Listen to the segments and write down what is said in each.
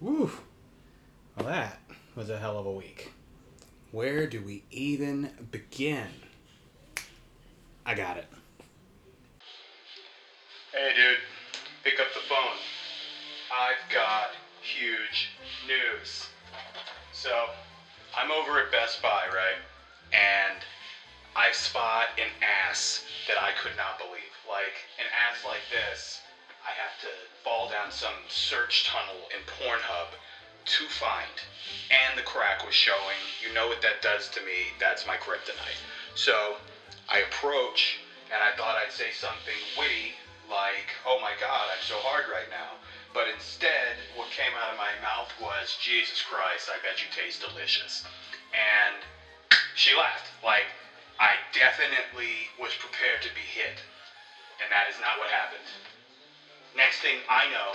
Woo. Well, that was a hell of a week. Where do we even begin? I got it. Hey, dude, pick up the phone. I've got huge news. So, I'm over at Best Buy, right? And I spot an ass that I could not believe. Like, an ass like this, I have to fall down some search tunnel in Pornhub to find. And the crack was showing. You know what that does to me. That's my kryptonite. So, I approach, and I thought I'd say something witty, like, oh my god, I'm so hard right now. But instead, what came out of my mouth was, Jesus Christ, I bet you taste delicious. And she laughed. Like, I definitely was prepared to be hit. And that is not what happened. Next thing I know,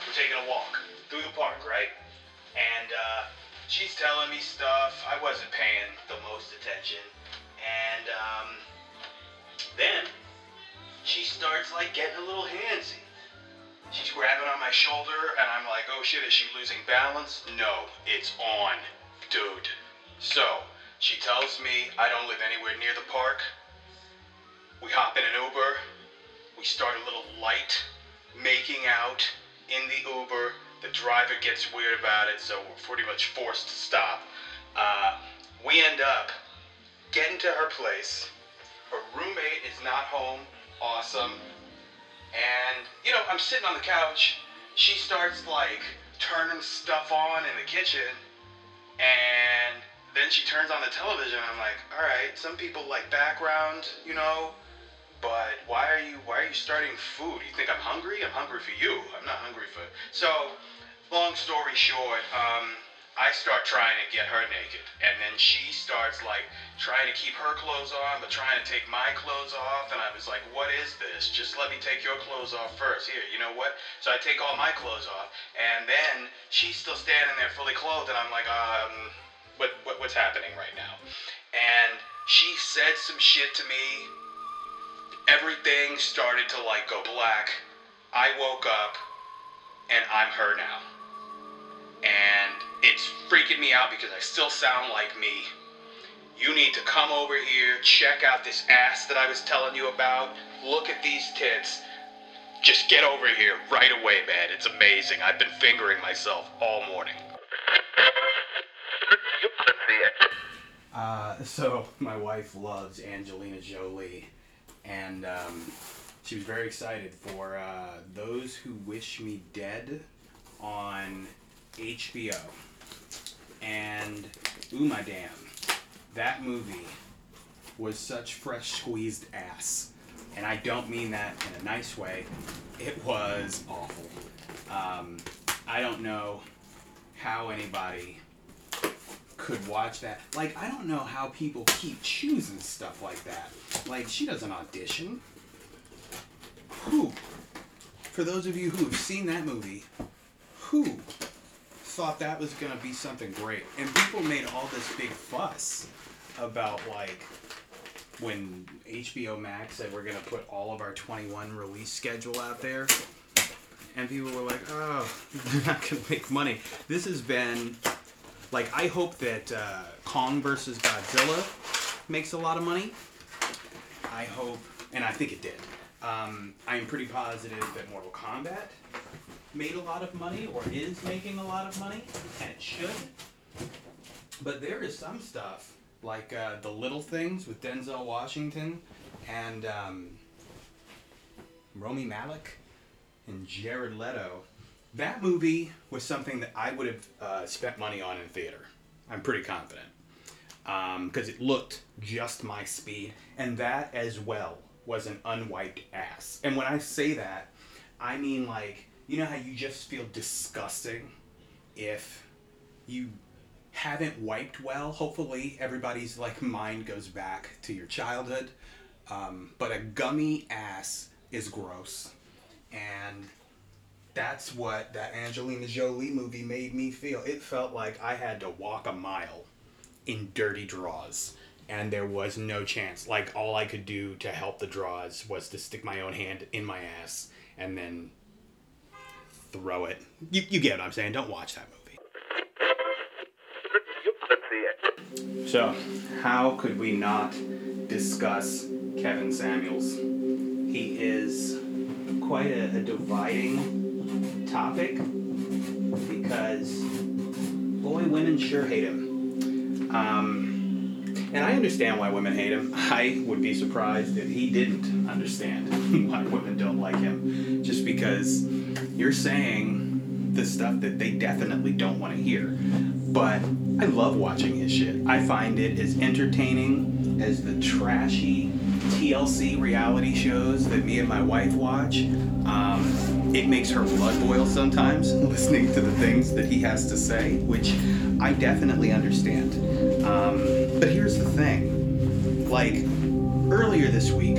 we're taking a walk through the park, right? And uh, she's telling me stuff. I wasn't paying the most attention. And um, then she starts like getting a little handsy. She's grabbing on my shoulder, and I'm like, oh shit, is she losing balance? No, it's on, dude. So, she tells me I don't live anywhere near the park. We hop in an Uber. We start a little light making out in the Uber. The driver gets weird about it, so we're pretty much forced to stop. Uh, we end up getting to her place. Her roommate is not home. Awesome. And, you know, I'm sitting on the couch. She starts, like, turning stuff on in the kitchen. And then she turns on the television. I'm like, all right, some people like background, you know, but why are you why are you starting food? You think I'm hungry? I'm hungry for you. I'm not hungry for. So, long story short, um, I start trying to get her naked, and then she starts like trying to keep her clothes on, but trying to take my clothes off. And I was like, "What is this? Just let me take your clothes off first. Here, you know what?" So I take all my clothes off, and then she's still standing there fully clothed, and I'm like, "Um, what, what what's happening right now?" And she said some shit to me. Everything started to like go black. I woke up, and I'm her now and it's freaking me out because I still sound like me. You need to come over here, check out this ass that I was telling you about, look at these tits. Just get over here right away, man. It's amazing. I've been fingering myself all morning. Uh, so my wife loves Angelina Jolie, and um, she was very excited for uh, those who wish me dead on HBO. And ooh my damn, that movie was such fresh squeezed ass. And I don't mean that in a nice way. It was awful. Um, I don't know how anybody could watch that. Like, I don't know how people keep choosing stuff like that. Like, she doesn't audition. Who? For those of you who've seen that movie, who thought that was gonna be something great, and people made all this big fuss about like when HBO Max said we're gonna put all of our 21 release schedule out there, and people were like, "Oh, they're not gonna make money." This has been like I hope that uh, Kong versus Godzilla makes a lot of money. I hope, and I think it did. Um, I'm pretty positive that Mortal Kombat made a lot of money or is making a lot of money, and it should. But there is some stuff like uh, the little things with Denzel Washington and um, Rami Malek and Jared Leto. That movie was something that I would have uh, spent money on in theater. I'm pretty confident because um, it looked just my speed, and that as well was an unwiped ass. And when I say that, I mean like you know how you just feel disgusting if you haven't wiped well hopefully everybody's like mind goes back to your childhood um, but a gummy ass is gross and that's what that angelina jolie movie made me feel it felt like i had to walk a mile in dirty draws and there was no chance like all i could do to help the draws was to stick my own hand in my ass and then throw it. You, you get what I'm saying. Don't watch that movie. So, how could we not discuss Kevin Samuels? He is quite a, a dividing topic because, boy, women sure hate him. Um, and I understand why women hate him. I would be surprised if he didn't understand why women don't like him. Just because you're saying the stuff that they definitely don't want to hear. But I love watching his shit. I find it as entertaining as the trashy TLC reality shows that me and my wife watch. Um, it makes her blood boil sometimes listening to the things that he has to say, which I definitely understand. Um, but here's the thing like, earlier this week,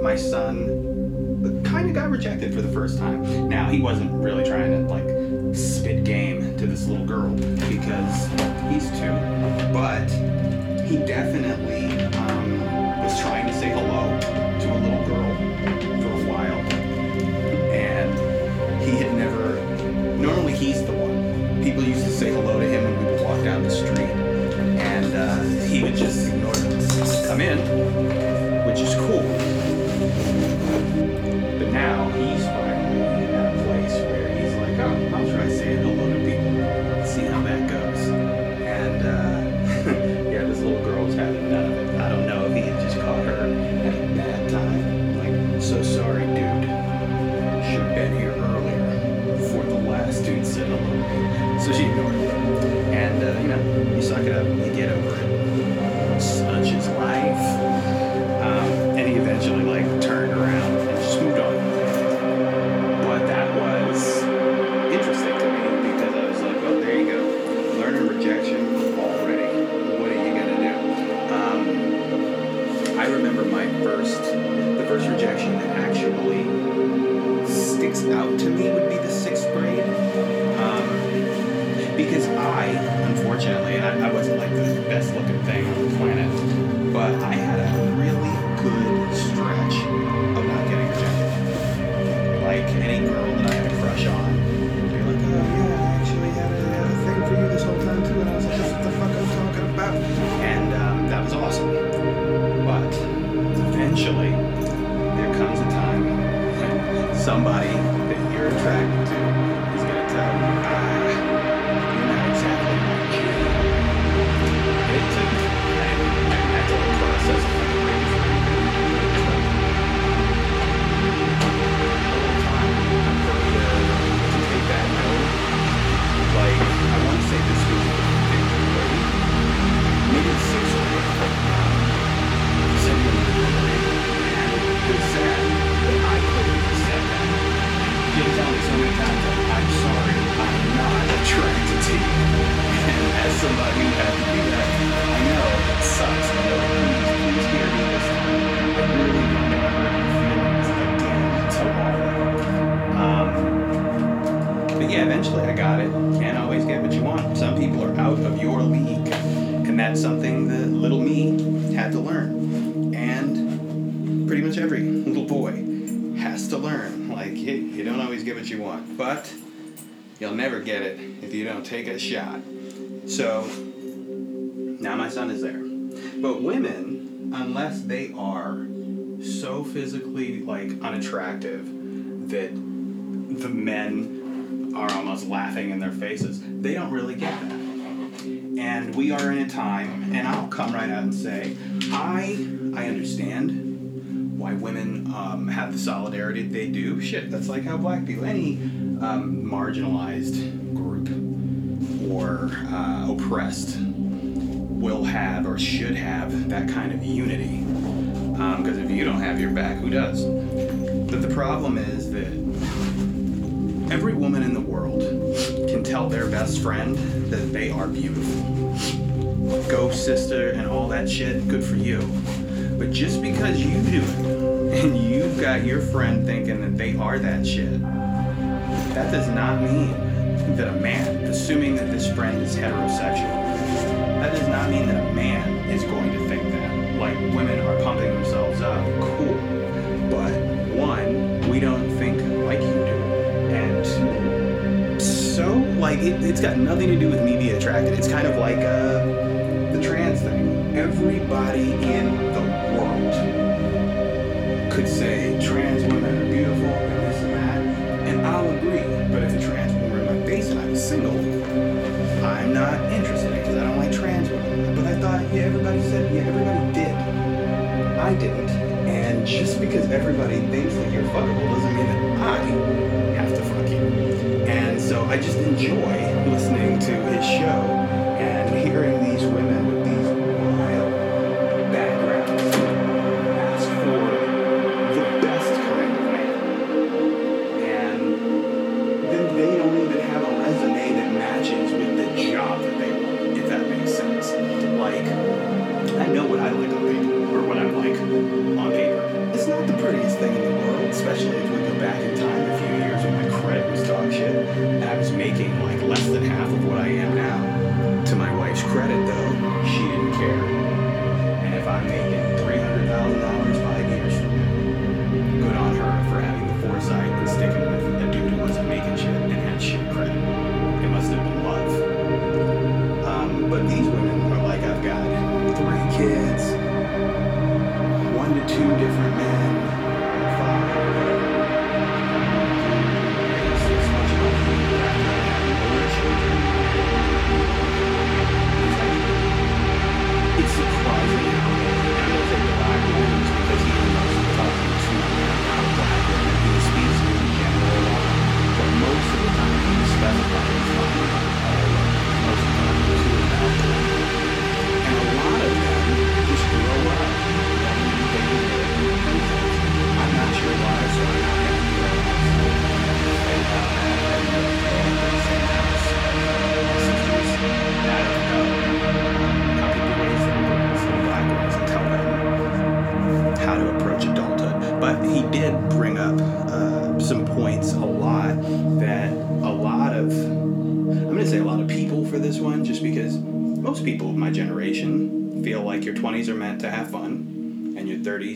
my son kind of got rejected for the first time. Now, he wasn't really trying to, like, spit game to this little girl because he's two, but he definitely eventually I got it. Can't always get what you want. Some people are out of your league. And that's something that little me had to learn. And pretty much every little boy has to learn. Like, you, you don't always get what you want. But you'll never get it if you don't take a shot. So, now my son is there. But women, unless they are so physically, like, unattractive that the men are almost laughing in their faces. They don't really get that. And we are in a time, and I'll come right out and say, I I understand why women um, have the solidarity they do. Shit, that's like how black people, any um, marginalized group or uh, oppressed, will have or should have that kind of unity. Because if you don't have your back, who does? But the problem is every woman in the world can tell their best friend that they are beautiful. Go, sister, and all that shit, good for you. But just because you do it, and you've got your friend thinking that they are that shit, that does not mean that a man, assuming that this friend is heterosexual, that does not mean that a man is going like it, it's got nothing to do with me being attracted. It's kind of like uh, the trans thing. Everybody in the world could say trans women are beautiful and this and that, and I'll agree. But if a trans woman were in my face and I was single, I'm not interested because I don't like trans women. But I thought, yeah, everybody said, yeah, everybody did. I didn't. And just because everybody thinks that you're fuckable doesn't mean that I have to fuck you. I just enjoy listening to his show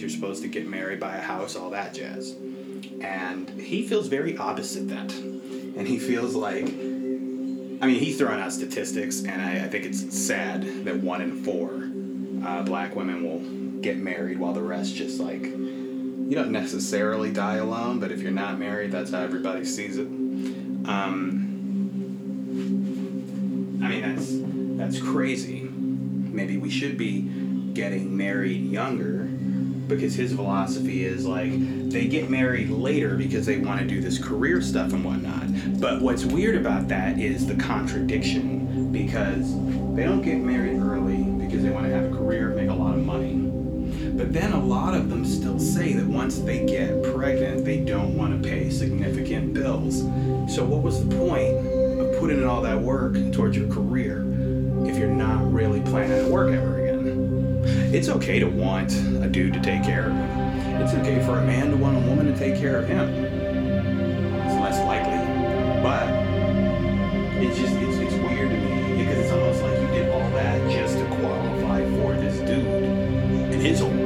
30s you're supposed to get married, buy a house, all that jazz. And he feels very opposite that. And he feels like I mean, he's throwing out statistics, and I, I think it's sad that one in four uh, black women will get married while the rest just like, you don't necessarily die alone, but if you're not married, that's how everybody sees it. Um, I mean, that's that's crazy. Maybe we should be getting married younger because his philosophy is like they get married later because they want to do this career stuff and whatnot. But what's weird about that is the contradiction because they don't get married early because they want to have a career, make a lot of money. But then a lot of them still say that once they get pregnant, they don't want to pay significant bills. So, what was the point of putting in all that work towards your career if you're not really planning to work ever again? It's okay to want dude to take care of you. It's okay for a man to want a woman to take care of him. It's less likely, but it's just it's, it's weird to me because it's almost like you did all that just to qualify for this dude. And his whole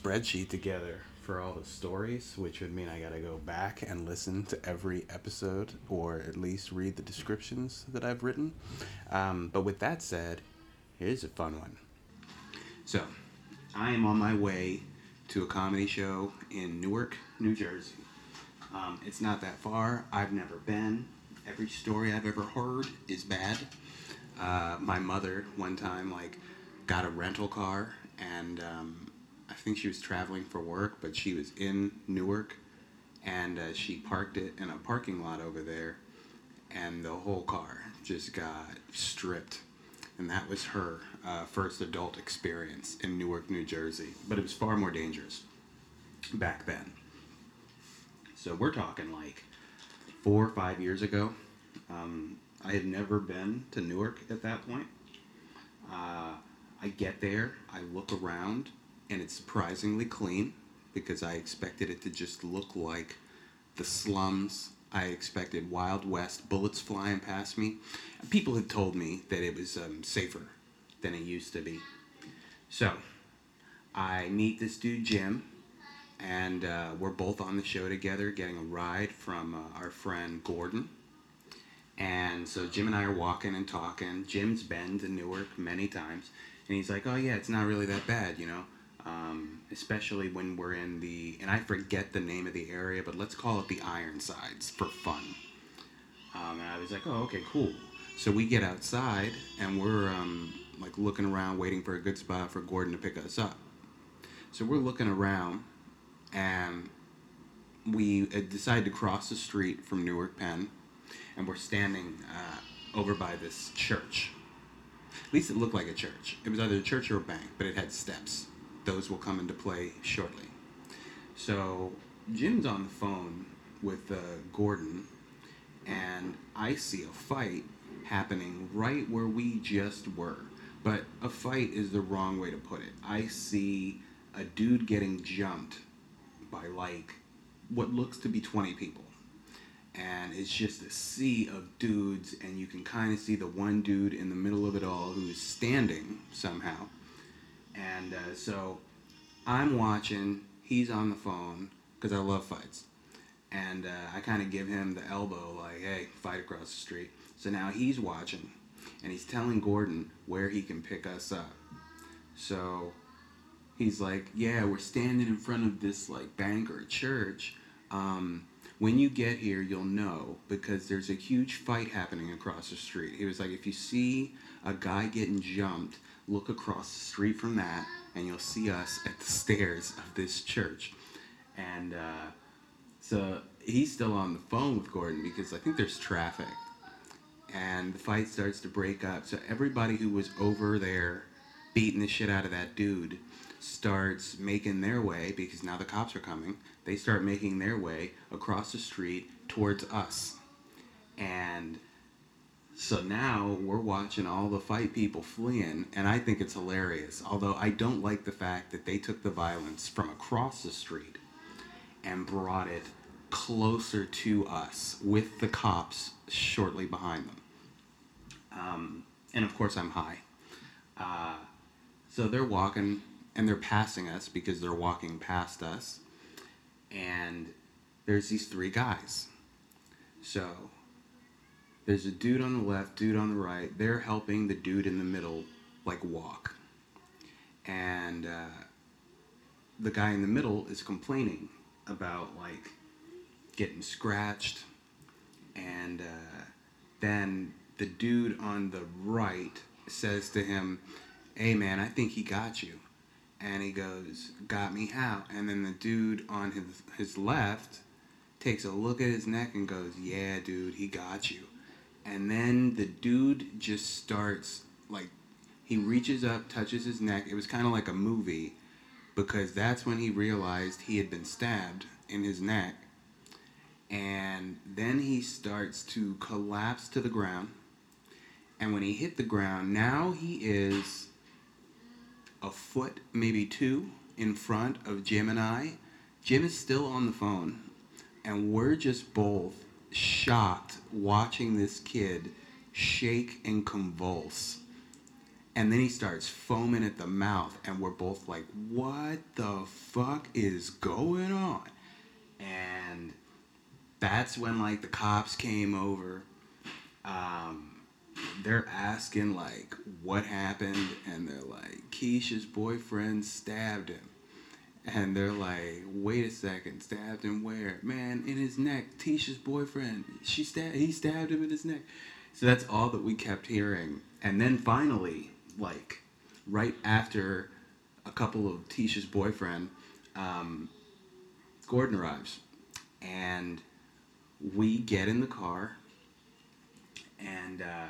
spreadsheet together for all the stories, which would mean I gotta go back and listen to every episode, or at least read the descriptions that I've written. Um, but with that said, here's a fun one. So, I am on my way to a comedy show in Newark, New Jersey. Um, it's not that far. I've never been. Every story I've ever heard is bad. Uh, my mother one time like got a rental car and um, I think she was traveling for work, but she was in Newark and uh, she parked it in a parking lot over there and the whole car just got stripped. And that was her uh, first adult experience in Newark, New Jersey. But it was far more dangerous back then. So we're talking like four or five years ago. Um, I had never been to Newark at that point. Uh, I get there, I look around, and it's surprisingly clean because I expected it to just look like the slums. I expected Wild West, bullets flying past me. People had told me that it was um, safer than it used to be. So, I meet this dude, Jim, and uh, we're both on the show together getting a ride from uh, our friend Gordon. And so Jim and I are walking and talking. Jim's been to Newark many times, and he's like, "Oh yeah, it's not really that bad, you know." Um, especially when we're in the and I forget the name of the area, but let's call it the Ironsides for fun. Um, and I was like, "Oh, okay, cool." So we get outside and we're um, like looking around, waiting for a good spot for Gordon to pick us up. So we're looking around, and we uh, decide to cross the street from Newark Penn, and we're standing uh, over by this church. At least it looked like a church. It was either a church or a bank, but it had steps. Those will come into play shortly. So Jim's on the phone with uh, Gordon, and I see a fight happening right where we just were. But a fight is the wrong way to put it. I see a dude getting jumped by like what looks to be 20 people. And it's just a sea of dudes, and you can kind of see the one dude in the middle of it all who is standing somehow. And uh, so I'm watching, he's on the phone, because I love fights. And uh, I kind of give him the elbow, like, hey, fight across the street. So now he's watching, and he's telling Gordon where he can pick us up. So he's like, yeah, we're standing in front of this like bank or church. Um, when you get here, you'll know because there's a huge fight happening across the street. He was like, if you see a guy getting jumped, look across the street from that, and you'll see us at the stairs of this church. And uh, so he's still on the phone with Gordon because I think there's traffic. And the fight starts to break up. So everybody who was over there beating the shit out of that dude starts making their way because now the cops are coming. They start making their way across the street towards us. And so now we're watching all the fight people fleeing, and I think it's hilarious. Although I don't like the fact that they took the violence from across the street and brought it closer to us with the cops shortly behind them. Um, and of course, I'm high. Uh, so they're walking and they're passing us because they're walking past us. And there's these three guys. So there's a dude on the left, dude on the right. They're helping the dude in the middle, like, walk. And uh, the guy in the middle is complaining about, like, getting scratched. And uh, then the dude on the right says to him, Hey man, I think he got you. And he goes, Got me how? And then the dude on his, his left takes a look at his neck and goes, Yeah, dude, he got you. And then the dude just starts, like, he reaches up, touches his neck. It was kind of like a movie because that's when he realized he had been stabbed in his neck. And then he starts to collapse to the ground. And when he hit the ground, now he is a foot, maybe two, in front of Jim and I. Jim is still on the phone, and we're just both shocked watching this kid shake and convulse. And then he starts foaming at the mouth, and we're both like, what the fuck is going on? And that's when like the cops came over. Um, they're asking like what happened, and they're like, Keisha's boyfriend stabbed him. And they're like, wait a second, stabbed him where? Man, in his neck. Tisha's boyfriend, she stabbed, he stabbed him in his neck. So that's all that we kept hearing. And then finally, like, right after a couple of Tisha's boyfriend, um, Gordon arrives. And we get in the car, and uh,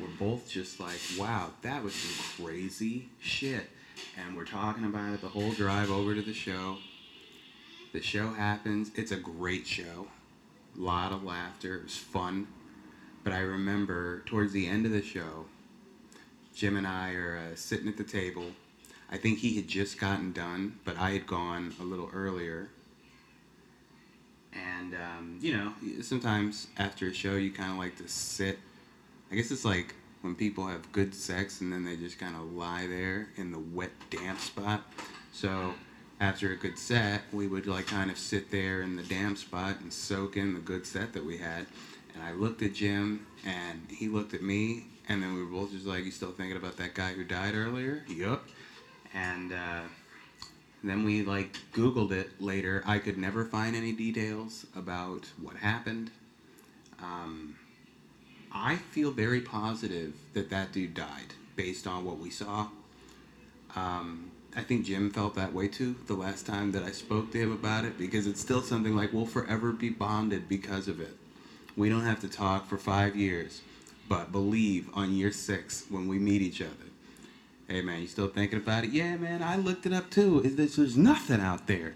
we're both just like, wow, that was some crazy shit and we're talking about it the whole drive over to the show. The show happens. It's a great show. A lot of laughter. It was fun. But I remember towards the end of the show, Jim and I are uh, sitting at the table. I think he had just gotten done, but I had gone a little earlier. And, um, you know, sometimes after a show, you kind of like to sit. I guess it's like when people have good sex and then they just kind of lie there in the wet, damp spot. So after a good set, we would like kind of sit there in the damp spot and soak in the good set that we had. And I looked at Jim and he looked at me, and then we were both just like, "You still thinking about that guy who died earlier?" Yup. And uh, then we like Googled it later. I could never find any details about what happened. Um, I feel very positive that that dude died based on what we saw. Um, I think Jim felt that way too the last time that I spoke to him about it because it's still something like we'll forever be bonded because of it. We don't have to talk for five years, but believe on year six when we meet each other. Hey man, you still thinking about it? Yeah, man, I looked it up too. There's nothing out there.